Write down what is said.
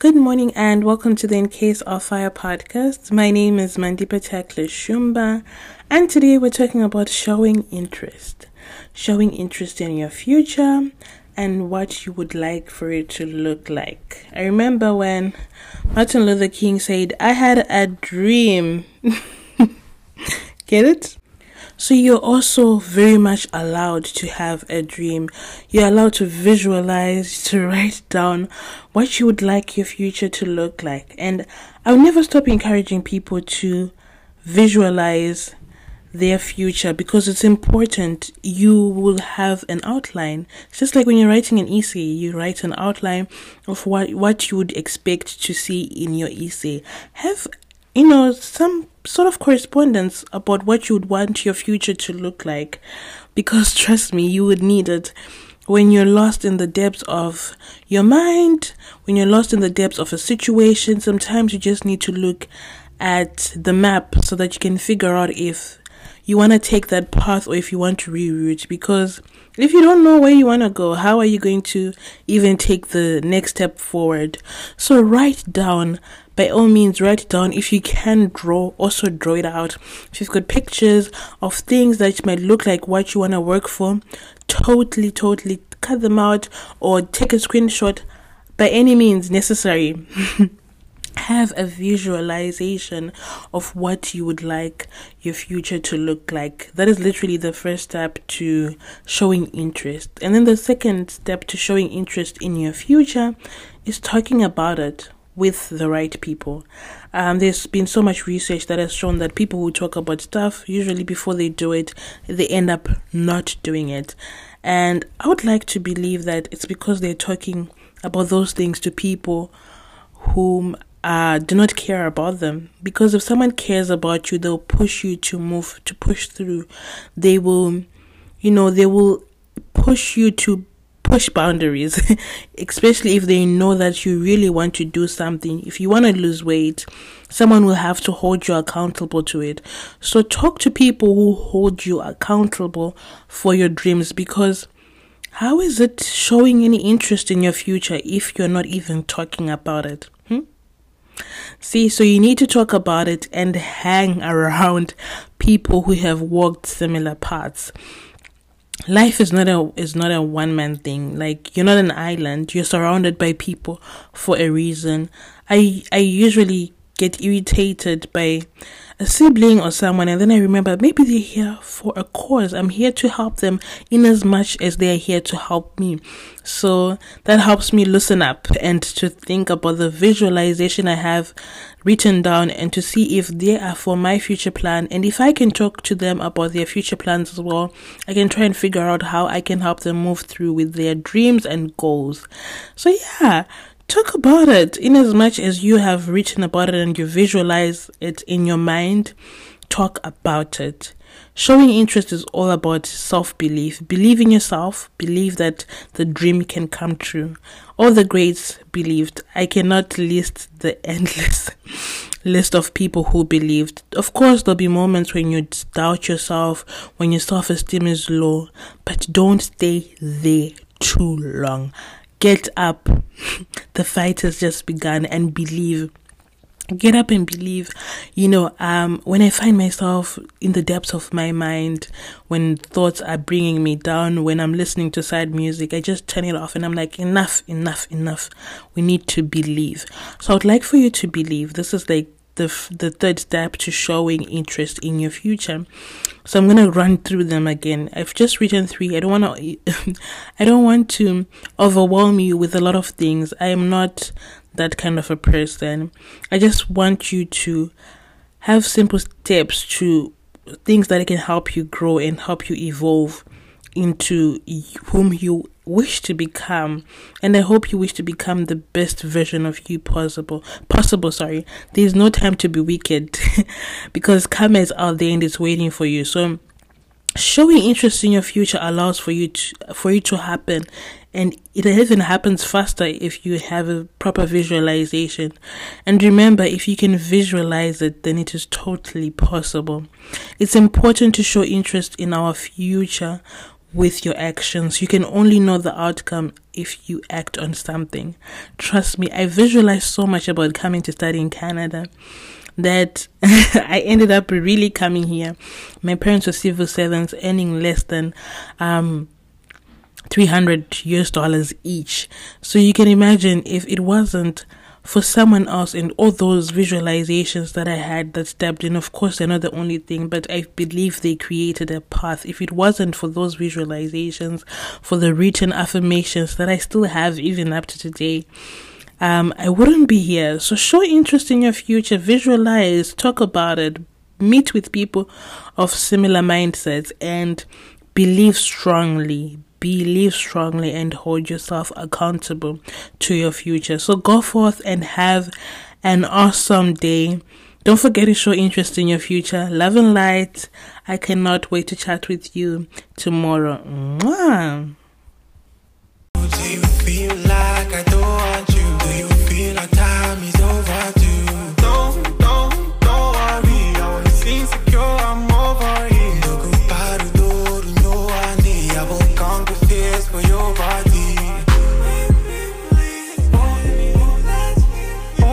Good morning and welcome to the In Case of Fire podcast. My name is Mandipa Takle Shumba and today we're talking about showing interest. Showing interest in your future and what you would like for it to look like. I remember when Martin Luther King said, I had a dream. Get it? So you're also very much allowed to have a dream. You're allowed to visualize, to write down what you would like your future to look like. And I'll never stop encouraging people to visualize their future because it's important. You will have an outline. It's just like when you're writing an essay, you write an outline of what, what you would expect to see in your essay. Have you know, some sort of correspondence about what you would want your future to look like. Because trust me, you would need it when you're lost in the depths of your mind, when you're lost in the depths of a situation. Sometimes you just need to look at the map so that you can figure out if you want to take that path or if you want to reroute. Because if you don't know where you want to go, how are you going to even take the next step forward? So write down by all means write it down if you can draw also draw it out if you've got pictures of things that might look like what you want to work for totally totally cut them out or take a screenshot by any means necessary have a visualization of what you would like your future to look like. That is literally the first step to showing interest. And then the second step to showing interest in your future is talking about it with the right people. Um, there's been so much research that has shown that people who talk about stuff, usually before they do it, they end up not doing it. And I would like to believe that it's because they're talking about those things to people whom uh, do not care about them. Because if someone cares about you, they'll push you to move, to push through. They will, you know, they will push you to push boundaries, especially if they know that you really want to do something. If you want to lose weight, someone will have to hold you accountable to it. So talk to people who hold you accountable for your dreams because how is it showing any interest in your future if you're not even talking about it? Hmm? See, so you need to talk about it and hang around people who have walked similar paths. Life is not a is not a one man thing. Like you're not an island. You're surrounded by people for a reason. I i usually get irritated by a sibling or someone and then I remember maybe they're here for a cause. I'm here to help them in as much as they are here to help me. So that helps me listen up and to think about the visualization I have written down and to see if they are for my future plan and if I can talk to them about their future plans as well. I can try and figure out how I can help them move through with their dreams and goals. So yeah, talk about it. In as much as you have written about it and you visualize it in your mind talk about it. Showing interest is all about self-belief. Believe in yourself. Believe that the dream can come true. All the greats believed. I cannot list the endless list of people who believed. Of course there'll be moments when you doubt yourself when your self-esteem is low but don't stay there too long get up. the fight has just begun and believe. Get up and believe. You know, um, when I find myself in the depths of my mind, when thoughts are bringing me down, when I'm listening to sad music, I just turn it off and I'm like, enough, enough, enough. We need to believe. So I'd like for you to believe. This is like the the third step to showing interest in your future. So I'm gonna run through them again. I've just written three. I don't want to. I don't want to overwhelm you with a lot of things. I am not that kind of a person. I just want you to have simple steps to things that can help you grow and help you evolve into whom you wish to become and i hope you wish to become the best version of you possible possible sorry. There's no time to be wicked because karma is out there and it's waiting for you. So showing interest in your future allows for you to for it to happen. And it even happens faster if you have a proper visualization. And remember if you can visualize it then it is totally possible. It's important to show interest in our future with your actions. You can only know the outcome if you act on something. Trust me, I visualized so much about coming to study in Canada that I ended up really coming here. My parents were civil servants earning less than um 300 US dollars each. So you can imagine if it wasn't for someone else and all those visualizations that I had that stepped in. Of course, they're not the only thing, but I believe they created a path. If it wasn't for those visualizations, for the written affirmations that I still have even up to today, um, I wouldn't be here. So show interest in your future, visualize, talk about it, meet with people of similar mindsets, and believe strongly believe strongly and hold yourself accountable to your future. So go forth and have an awesome day. Don't forget to show interest in your future. Love and light. I cannot wait to chat with you tomorrow. Mwah.